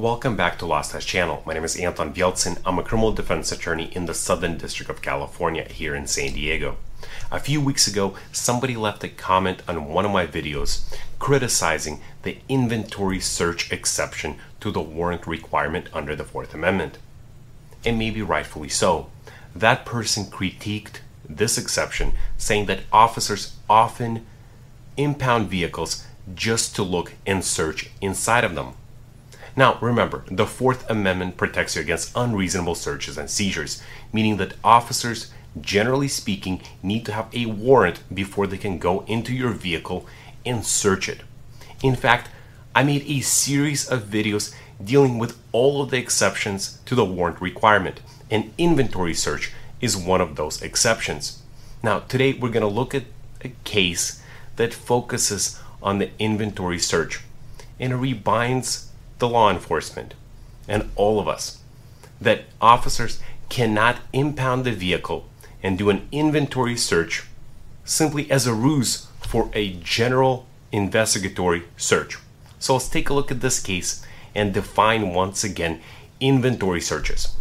Welcome back to Lost Hash Channel. My name is Anton Vialtsin. I'm a criminal defense attorney in the Southern District of California here in San Diego. A few weeks ago, somebody left a comment on one of my videos criticizing the inventory search exception to the warrant requirement under the Fourth Amendment. And maybe rightfully so. That person critiqued this exception, saying that officers often impound vehicles just to look and search inside of them. Now, remember, the Fourth Amendment protects you against unreasonable searches and seizures, meaning that officers, generally speaking, need to have a warrant before they can go into your vehicle and search it. In fact, I made a series of videos dealing with all of the exceptions to the warrant requirement, and inventory search is one of those exceptions. Now, today we're going to look at a case that focuses on the inventory search and it reminds the law enforcement, and all of us that officers cannot impound the vehicle and do an inventory search simply as a ruse for a general investigatory search. So let's take a look at this case and define once again inventory searches.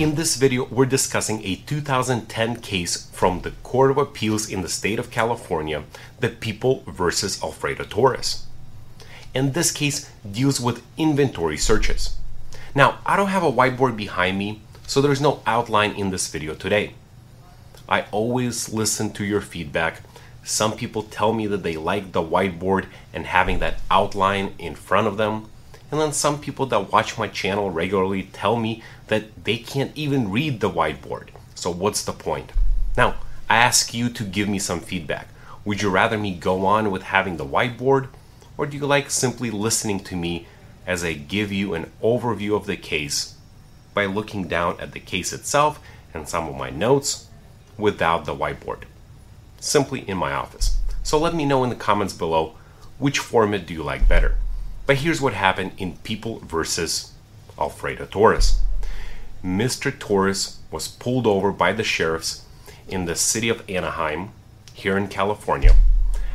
In this video, we're discussing a 2010 case from the Court of Appeals in the state of California, the People versus Alfredo Torres. And this case deals with inventory searches. Now, I don't have a whiteboard behind me, so there's no outline in this video today. I always listen to your feedback. Some people tell me that they like the whiteboard and having that outline in front of them. And then some people that watch my channel regularly tell me that they can't even read the whiteboard. So, what's the point? Now, I ask you to give me some feedback. Would you rather me go on with having the whiteboard, or do you like simply listening to me as I give you an overview of the case by looking down at the case itself and some of my notes without the whiteboard? Simply in my office. So, let me know in the comments below which format do you like better. But here's what happened in People versus Alfredo Torres. Mr. Torres was pulled over by the sheriffs in the city of Anaheim, here in California,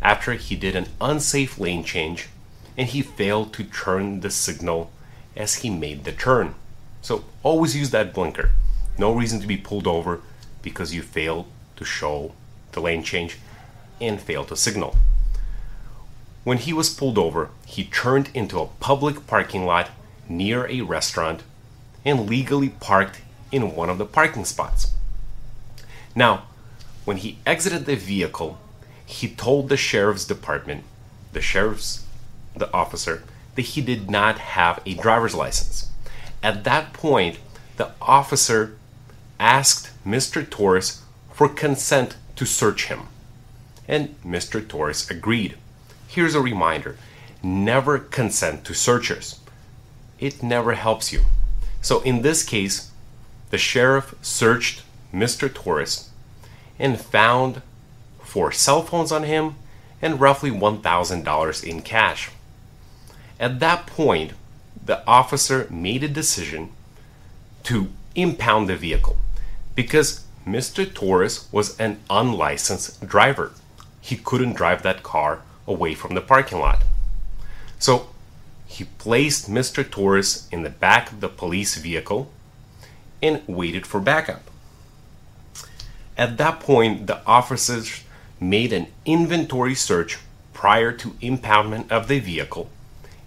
after he did an unsafe lane change and he failed to turn the signal as he made the turn. So always use that blinker. No reason to be pulled over because you failed to show the lane change and failed to signal. When he was pulled over, he turned into a public parking lot near a restaurant and legally parked in one of the parking spots. Now, when he exited the vehicle, he told the sheriff's department, the sheriff's the officer, that he did not have a driver's license. At that point, the officer asked Mr. Torres for consent to search him. And Mr. Torres agreed. Here's a reminder never consent to searchers. It never helps you. So in this case, the sheriff searched Mr. Torres and found four cell phones on him and roughly $1,000 in cash. At that point, the officer made a decision to impound the vehicle because Mr. Torres was an unlicensed driver. He couldn't drive that car away from the parking lot. So he placed Mr. Torres in the back of the police vehicle and waited for backup. At that point, the officers made an inventory search prior to impoundment of the vehicle,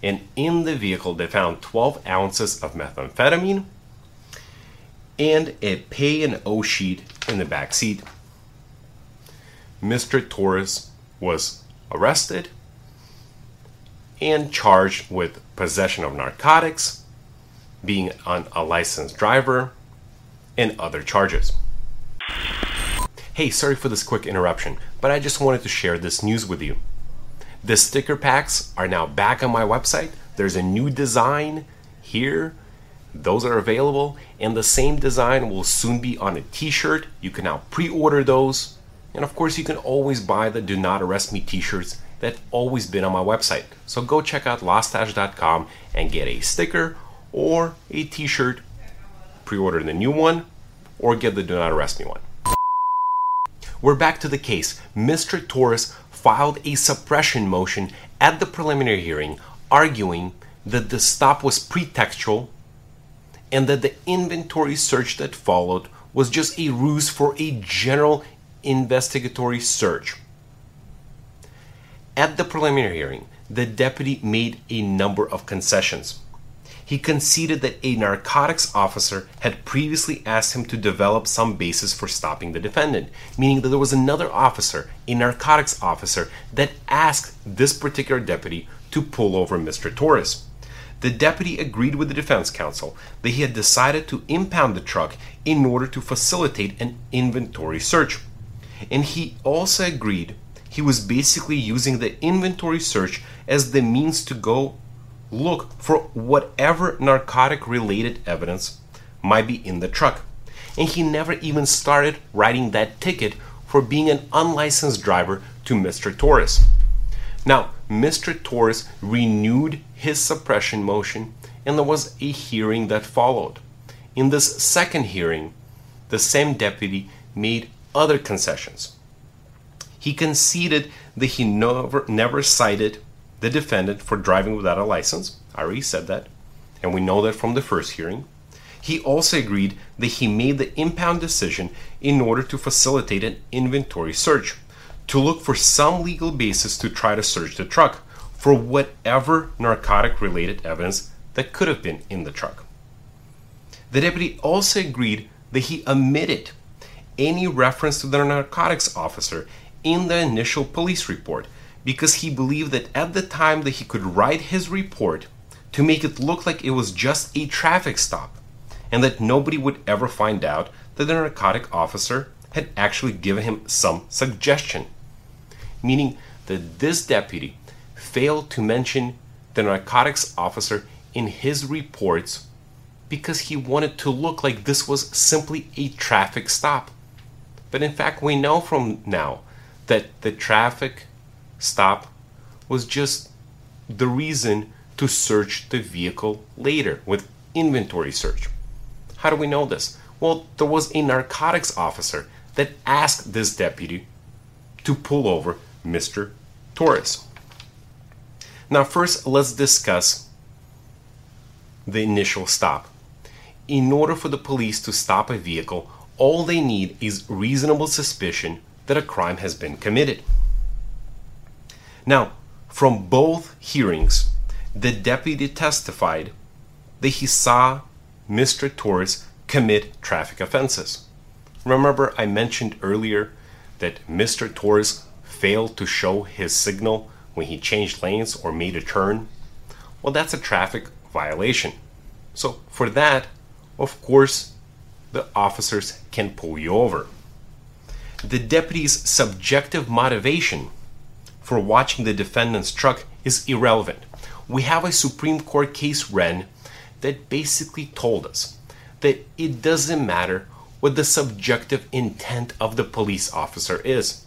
and in the vehicle, they found 12 ounces of methamphetamine and a pay and O sheet in the back seat. Mr. Torres was arrested and charged with possession of narcotics, being an unlicensed driver, and other charges. Hey, sorry for this quick interruption, but I just wanted to share this news with you. The sticker packs are now back on my website. There's a new design here. Those are available, and the same design will soon be on a t shirt. You can now pre order those. And of course, you can always buy the Do Not Arrest Me t shirts that's always been on my website. So go check out losthash.com and get a sticker or a t shirt, pre order the new one, or get the Do Not Arrest Me one. We're back to the case. Mr. Torres filed a suppression motion at the preliminary hearing arguing that the stop was pretextual and that the inventory search that followed was just a ruse for a general investigatory search. At the preliminary hearing, the deputy made a number of concessions. He conceded that a narcotics officer had previously asked him to develop some basis for stopping the defendant, meaning that there was another officer, a narcotics officer, that asked this particular deputy to pull over Mr. Torres. The deputy agreed with the defense counsel that he had decided to impound the truck in order to facilitate an inventory search. And he also agreed he was basically using the inventory search as the means to go look for whatever narcotic related evidence might be in the truck. And he never even started writing that ticket for being an unlicensed driver to Mr. Torres. Now, Mr. Torres renewed his suppression motion, and there was a hearing that followed. In this second hearing, the same deputy made other concessions. He conceded that he never, never cited the defendant for driving without a license. I already said that, and we know that from the first hearing. He also agreed that he made the impound decision in order to facilitate an inventory search, to look for some legal basis to try to search the truck for whatever narcotic related evidence that could have been in the truck. The deputy also agreed that he omitted any reference to the narcotics officer in the initial police report because he believed that at the time that he could write his report to make it look like it was just a traffic stop and that nobody would ever find out that the narcotic officer had actually given him some suggestion. Meaning that this deputy failed to mention the narcotics officer in his reports because he wanted to look like this was simply a traffic stop. But in fact, we know from now that the traffic stop was just the reason to search the vehicle later with inventory search. How do we know this? Well, there was a narcotics officer that asked this deputy to pull over Mr. Torres. Now, first, let's discuss the initial stop. In order for the police to stop a vehicle, all they need is reasonable suspicion that a crime has been committed. Now, from both hearings, the deputy testified that he saw Mr. Torres commit traffic offenses. Remember, I mentioned earlier that Mr. Torres failed to show his signal when he changed lanes or made a turn? Well, that's a traffic violation. So, for that, of course, the officers can pull you over. The deputy's subjective motivation for watching the defendant's truck is irrelevant. We have a Supreme Court case, Whren, that basically told us that it doesn't matter what the subjective intent of the police officer is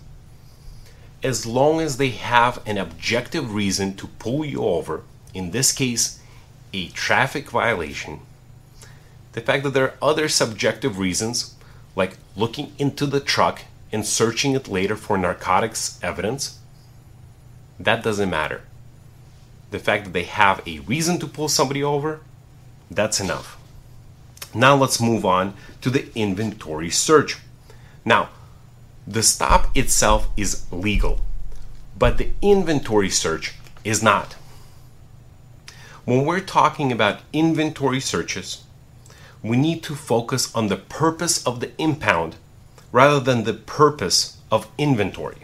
as long as they have an objective reason to pull you over, in this case, a traffic violation, the fact that there are other subjective reasons, like looking into the truck and searching it later for narcotics evidence, that doesn't matter. The fact that they have a reason to pull somebody over, that's enough. Now let's move on to the inventory search. Now, the stop itself is legal, but the inventory search is not. When we're talking about inventory searches, we need to focus on the purpose of the impound rather than the purpose of inventory.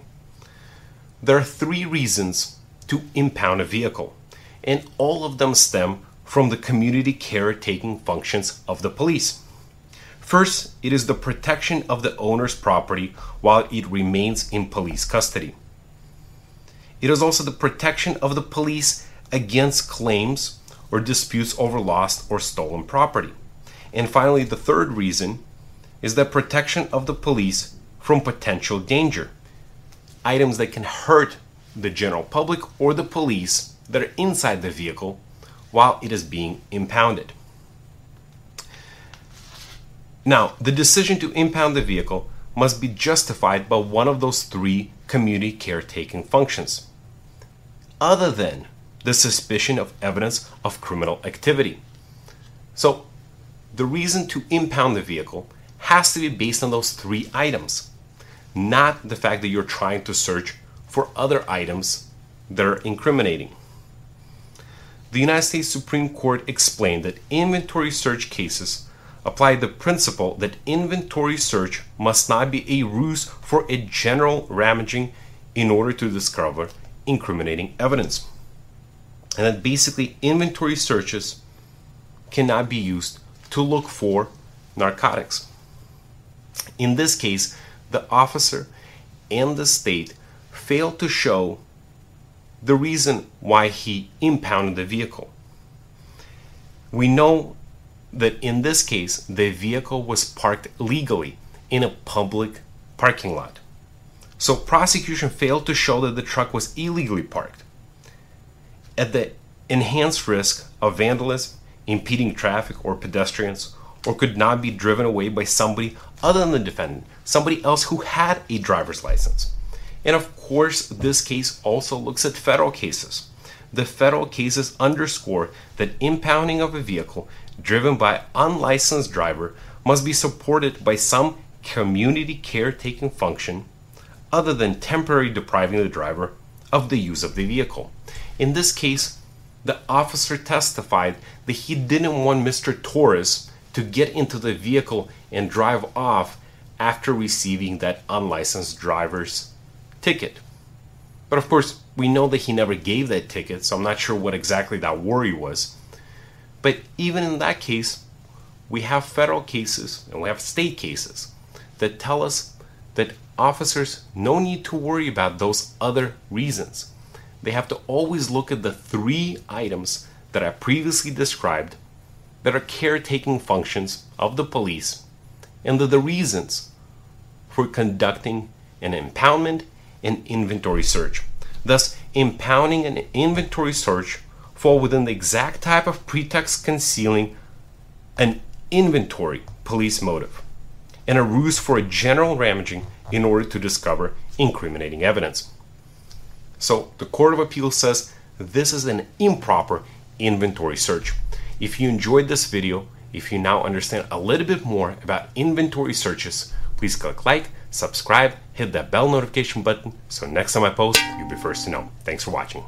There are three reasons to impound a vehicle, and all of them stem from the community caretaking functions of the police. First, it is the protection of the owner's property while it remains in police custody. It is also the protection of the police against claims or disputes over lost or stolen property. And finally, the third reason is the protection of the police from potential danger. Items that can hurt the general public or the police that are inside the vehicle while it is being impounded. Now, the decision to impound the vehicle must be justified by one of those three community caretaking functions, other than the suspicion of evidence of criminal activity. So, the reason to impound the vehicle has to be based on those three items, not the fact that you're trying to search for other items that are incriminating. The United States Supreme Court explained that inventory search cases apply the principle that inventory search must not be a ruse for a general rummaging in order to discover incriminating evidence. And that basically inventory searches cannot be used to look for narcotics. In this case, the officer and the state failed to show the reason why he impounded the vehicle. We know that in this case, the vehicle was parked legally in a public parking lot. So prosecution failed to show that the truck was illegally parked. At the enhanced risk of vandalism, impeding traffic or pedestrians, or could not be driven away by somebody other than the defendant, somebody else who had a driver's license. And of course, this case also looks at federal cases. The federal cases underscore that impounding of a vehicle driven by unlicensed driver must be supported by some community caretaking function other than temporarily depriving the driver of the use of the vehicle. In this case, the officer testified that he didn't want Mr. Torres to get into the vehicle and drive off after receiving that unlicensed driver's ticket. But of course, we know that he never gave that ticket, so I'm not sure what exactly that worry was. But even in that case, we have federal cases and we have state cases that tell us that officers no need to worry about those other reasons. They have to always look at the three items that I previously described that are caretaking functions of the police and the reasons for conducting an impoundment and inventory search. Thus, impounding and inventory search fall within the exact type of pretext concealing an inventory police motive and a ruse for a general rummaging in order to discover incriminating evidence. So, the Court of Appeal says this is an improper inventory search. If you enjoyed this video, if you now understand a little bit more about inventory searches, please click like, subscribe, hit that bell notification button so next time I post, you'll be first to know. Thanks for watching.